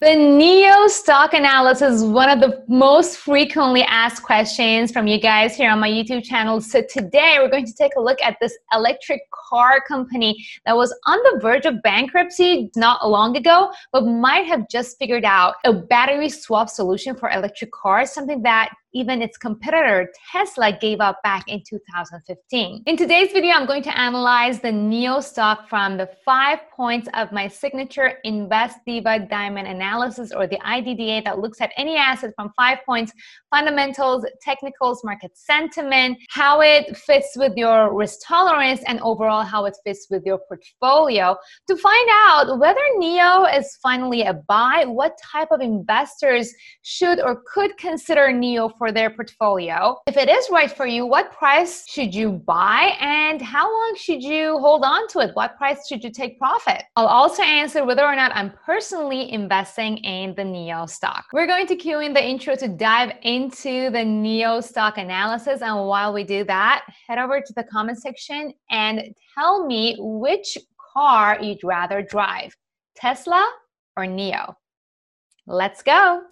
The NIO stock analysis is one of the most frequently asked questions from you guys here on my YouTube channel. So today we're going to take a look at this electric car company that was on the verge of bankruptcy not long ago, but might have just figured out a battery swap solution for electric cars, something that even its competitor Tesla gave up back in 2015. In today's video, I'm going to analyze the NIO stock from the five points of my signature Invest Diva Diamond analysis or the IDDA that looks at any asset from five points fundamentals, technicals, market sentiment, how it fits with your risk tolerance, and overall how it fits with your portfolio to find out whether NIO is finally a buy, what type of investors should or could consider NIO for their portfolio. If it is right for you, what price should you buy and how long should you hold on to it? What price should you take profit? I'll also answer whether or not I'm personally investing in the NIO stock. We're going to cue in the intro to dive into the NIO stock analysis. And while we do that, head over to the comment section and tell me which car you'd rather drive Tesla or NIO. Let's go.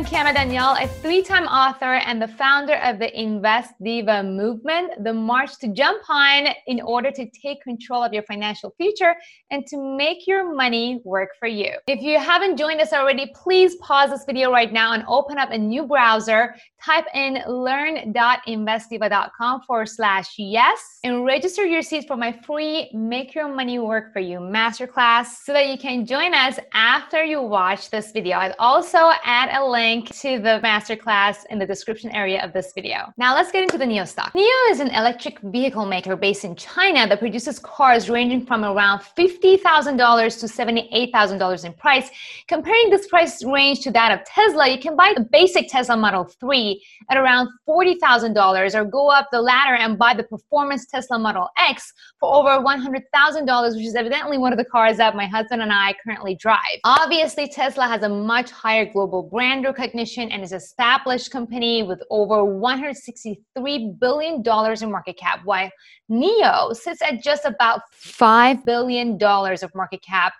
I'm Kiana Danial, a three time author and the founder of the Invest Diva movement, the march to jump on in order to take control of your financial future and to make your money work for you. If you haven't joined us already, please pause this video right now and open up a new browser. Type in learn.investdiva.com forward slash yes and register your seat for my free Make Your Money Work for You masterclass so that you can join us after you watch this video. I'll also add a link to the masterclass in the description area of this video. Now let's get into the NIO stock. NIO is an electric vehicle maker based in China that produces cars ranging from around $50,000 to $78,000 in price. Comparing this price range to that of Tesla, you can buy the basic Tesla Model 3 at around $40,000 or go up the ladder and buy the performance Tesla Model X for over $100,000, which is evidently one of the cars that my husband and I currently drive. Obviously, Tesla has a much higher global brand and is an established company with over $163 billion in market cap, while NIO sits at just about $5 billion of market cap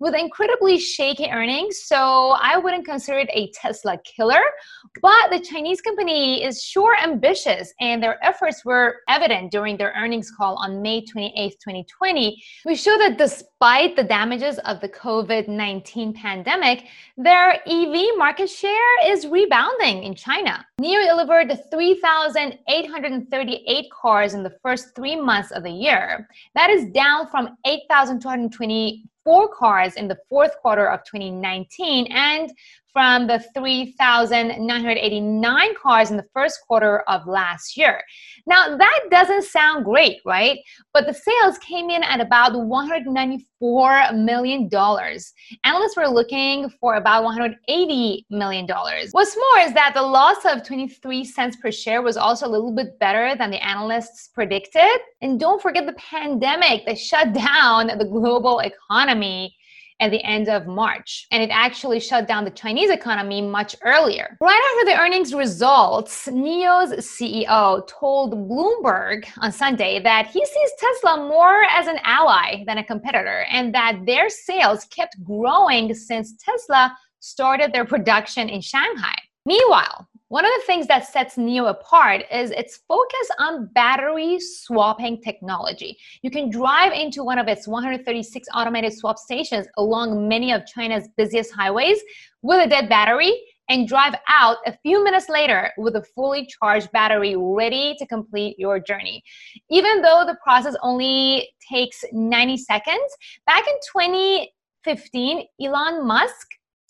with incredibly shaky earnings. So I wouldn't consider it a Tesla killer, but the Chinese company is sure ambitious and their efforts were evident during their earnings call on May 28, 2020. We show that despite the damages of the COVID 19 pandemic, their EV market share is rebounding in China. NIO delivered 3,838 cars in the first three months of the year. That is down from 8,224 cars in the fourth quarter of 2019 and from the 3,989 cars in the first quarter of last year. Now, that doesn't sound great, right? But the sales came in at about $194 million. Analysts were looking for about $180 million. What's more is that the loss of 23 cents per share was also a little bit better than the analysts predicted. And don't forget the pandemic that shut down the global economy at the end of March. And it actually shut down the Chinese economy much earlier. Right after the earnings results, NIO's CEO told Bloomberg on Sunday that he sees Tesla more as an ally than a competitor and that their sales kept growing since Tesla started their production in Shanghai. Meanwhile, one of the things that sets NIO apart is its focus on battery swapping technology. You can drive into one of its 136 automated swap stations along many of China's busiest highways with a dead battery and drive out a few minutes later with a fully charged battery ready to complete your journey. Even though the process only takes 90 seconds, back in 2015, Elon Musk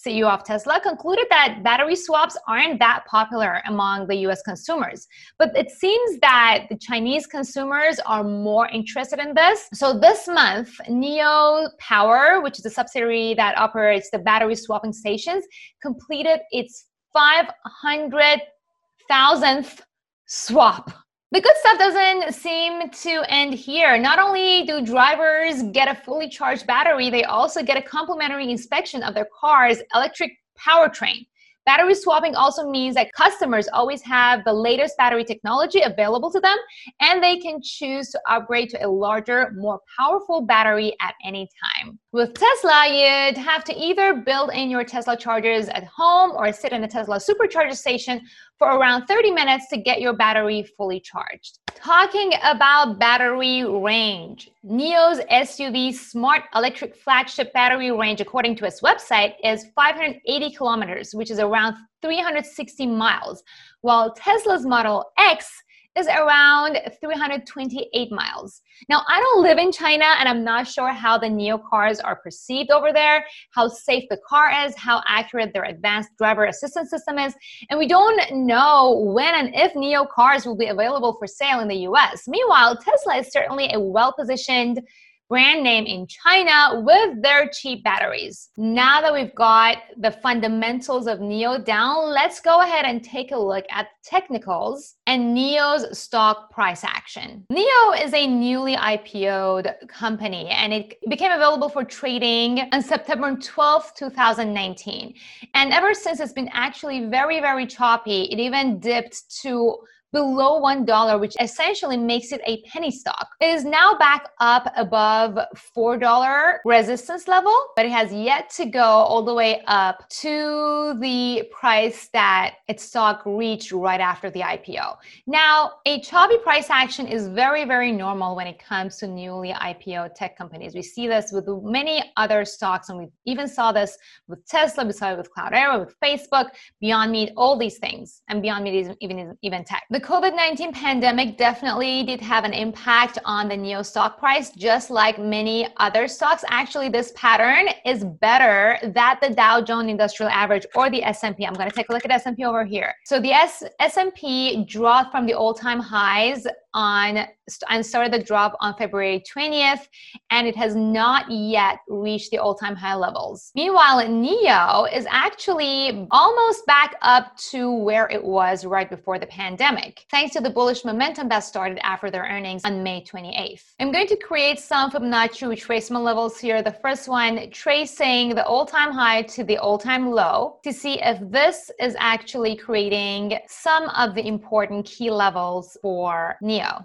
CEO of Tesla, concluded that battery swaps aren't that popular among the US consumers. But it seems that the Chinese consumers are more interested in this. So this month, NIO Power, which is a subsidiary that operates the battery swapping stations, completed its 500,000th swap the good stuff doesn't seem to end here. Not only do drivers get a fully charged battery, they also get a complimentary inspection of their car's electric powertrain. Battery swapping also means that customers always have the latest battery technology available to them and they can choose to upgrade to a larger, more powerful battery at any time. With Tesla, you'd have to either build in your Tesla chargers at home or sit in a Tesla supercharger station for around 30 minutes to get your battery fully charged. Talking about battery range, NIO's SUV smart electric flagship battery range, according to its website, is 580 kilometers, which is around 360 miles, while Tesla's Model X is around 328 miles. Now, I don't live in China and I'm not sure how the NIO cars are perceived over there, how safe the car is, how accurate their advanced driver assistance system is, and we don't know when and if NIO cars will be available for sale in the US. Meanwhile, Tesla is certainly a well positioned brand name in China with their cheap batteries. Now that we've got the fundamentals of NIO down, let's go ahead and take a look at technicals and NIO's stock price action. NIO is a newly IPO'd company and it became available for trading on September 12, 2019. And ever since it's been actually very, very choppy, it even dipped to below $1, which essentially makes it a penny stock. It is now back up above $4 resistance level, but it has yet to go all the way up to the price that its stock reached right after the IPO. Now, a choppy price action is very, very normal when it comes to newly IPO tech companies. We see this with many other stocks, and we even saw this with Tesla, we saw it with Cloudera, with Facebook, Beyond Meat, all these things, and Beyond Meat is even, even tech. The the COVID 19 pandemic definitely did have an impact on the NIO stock price, just like many other stocks. Actually, this pattern is better than the Dow Jones Industrial Average or the S&P. I'm going to take a look at S&P over here. So the S- S&P dropped from the all-time highs on and started the drop on February 20th, and it has not yet reached the all-time high levels. Meanwhile, NIO is actually almost back up to where it was right before the pandemic, thanks to the bullish momentum that started after their earnings on May 28th. I'm going to create some Fibonacci retracement levels here. The first one tracing the all-time high to the all-time low to see if this is actually creating some of the important key levels for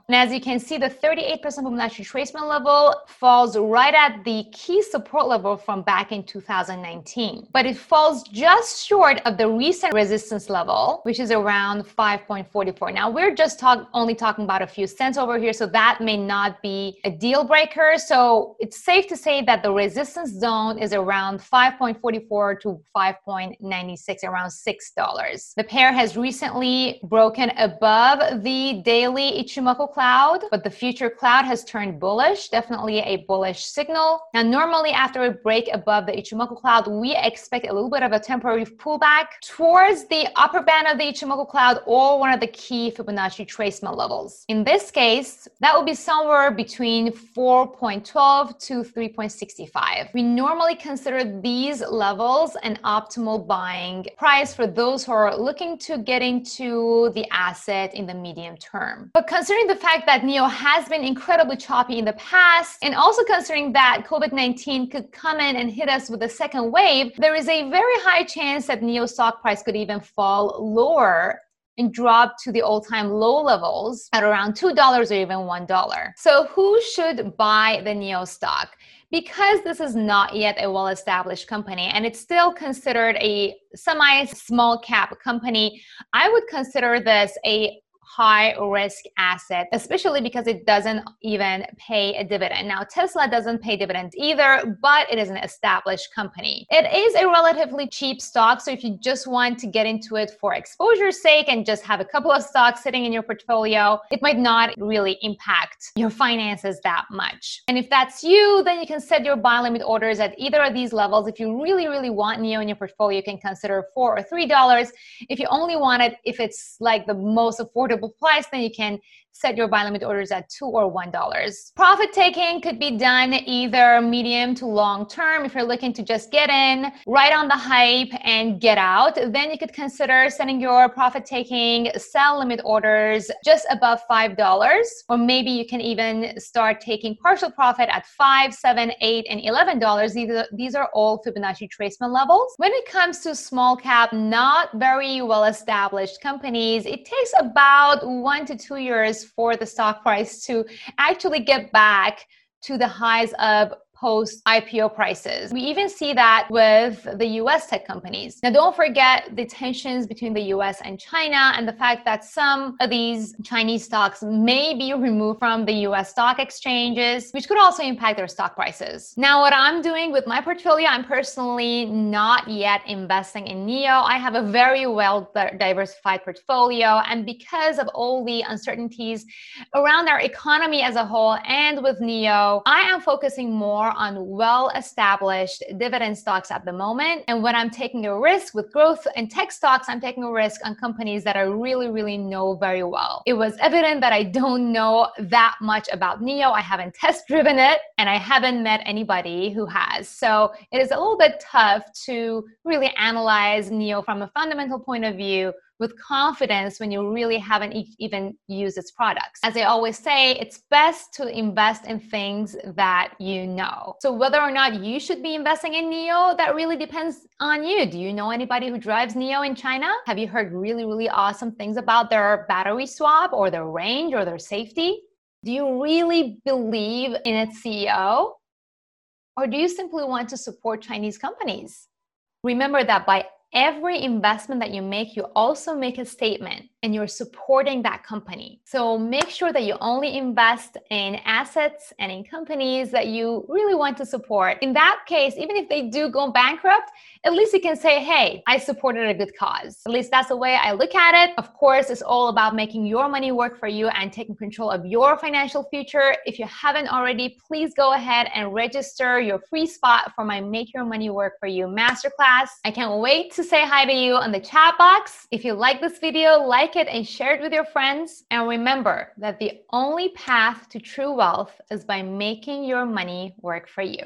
And as you can see, the 38% Fibonacci retracement level falls right at the key support level from back in 2019. But it falls just short of the recent resistance level, which is around 5.44. Now, we're just talk- only talking about a few cents over here, so that may not be a deal breaker. So it's safe to say that the resistance zone is around 5.44 to 5.96, around $6. The pair has recently broken above the daily Ichimoku Ichimoku cloud, but the future cloud has turned bullish, definitely a bullish signal. Now, normally after a break above the Ichimoku cloud, we expect a little bit of a temporary pullback towards the upper band of the Ichimoku cloud or one of the key Fibonacci tracement levels. In this case, that will be somewhere between 4.12 to 3.65. We normally consider these levels an optimal buying price for those who are looking to get into the asset in the medium term. But considering the fact that NIO has been incredibly choppy in the past, and also considering that COVID 19 could come in and hit us with a second wave, there is a very high chance that NIO stock price could even fall lower and drop to the all-time low levels at around $2 or even $1. So who should buy the NIO stock? Because this is not yet a well-established company and it's still considered a semi-small cap company, I would consider this a high risk asset, especially because it doesn't even pay a dividend. Now, Tesla doesn't pay dividends either, but it is an established company. It is a relatively cheap stock, so if you just want to get into it for exposure's sake and just have a couple of stocks sitting in your portfolio, it might not really impact your finances that much. And if that's you, then you can set your buy limit orders at either of these levels. If you really, really want NIO in your portfolio, you can consider four or three dollars. If you only want it, if it's like the most affordable price, then you can set your buy limit orders at two or one dollars. Profit taking could be done either medium to long term. If you're looking to just get in, right on the hype and get out, then you could consider setting your profit taking sell limit orders just above five dollars, or maybe you can even start taking partial profit at five, seven, eight, and eleven dollars. These are, these are all Fibonacci tracement levels. When it comes to small cap, not very well established companies, it takes about one to two years for the stock price to actually get back to the highs of post IPO prices. We even see that with the US tech companies. Now, don't forget the tensions between the US and China and the fact that some of these Chinese stocks may be removed from the US stock exchanges, which could also impact their stock prices. Now, what I'm doing with my portfolio, I'm personally not yet investing in NIO. I have a very well diversified portfolio. And because of all the uncertainties around our economy as a whole and with NIO, I am focusing more on well established dividend stocks at the moment. And when I'm taking a risk with growth and tech stocks, I'm taking a risk on companies that I really, really know very well. It was evident that I don't know that much about NIO. I haven't test driven it and I haven't met anybody who has. So it is a little bit tough to really analyze NIO from a fundamental point of view with confidence when you really haven't e- even used its products. As I always say, it's best to invest in things that you know. So whether or not you should be investing in NIO, that really depends on you. Do you know anybody who drives NIO in China? Have you heard really, really awesome things about their battery swap or their range or their safety? Do you really believe in its CEO? Or do you simply want to support Chinese companies? Remember that by every investment that you make, you also make a statement and you're supporting that company. So make sure that you only invest in assets and in companies that you really want to support. In that case, even if they do go bankrupt, at least you can say, hey, I supported a good cause. At least that's the way I look at it. Of course, it's all about making your money work for you and taking control of your financial future. If you haven't already, please go ahead and register your free spot for my Make Your Money Work for You masterclass. I can't wait to say hi to you on the chat box. If you like this video, like it and share it with your friends. And remember that the only path to true wealth is by making your money work for you.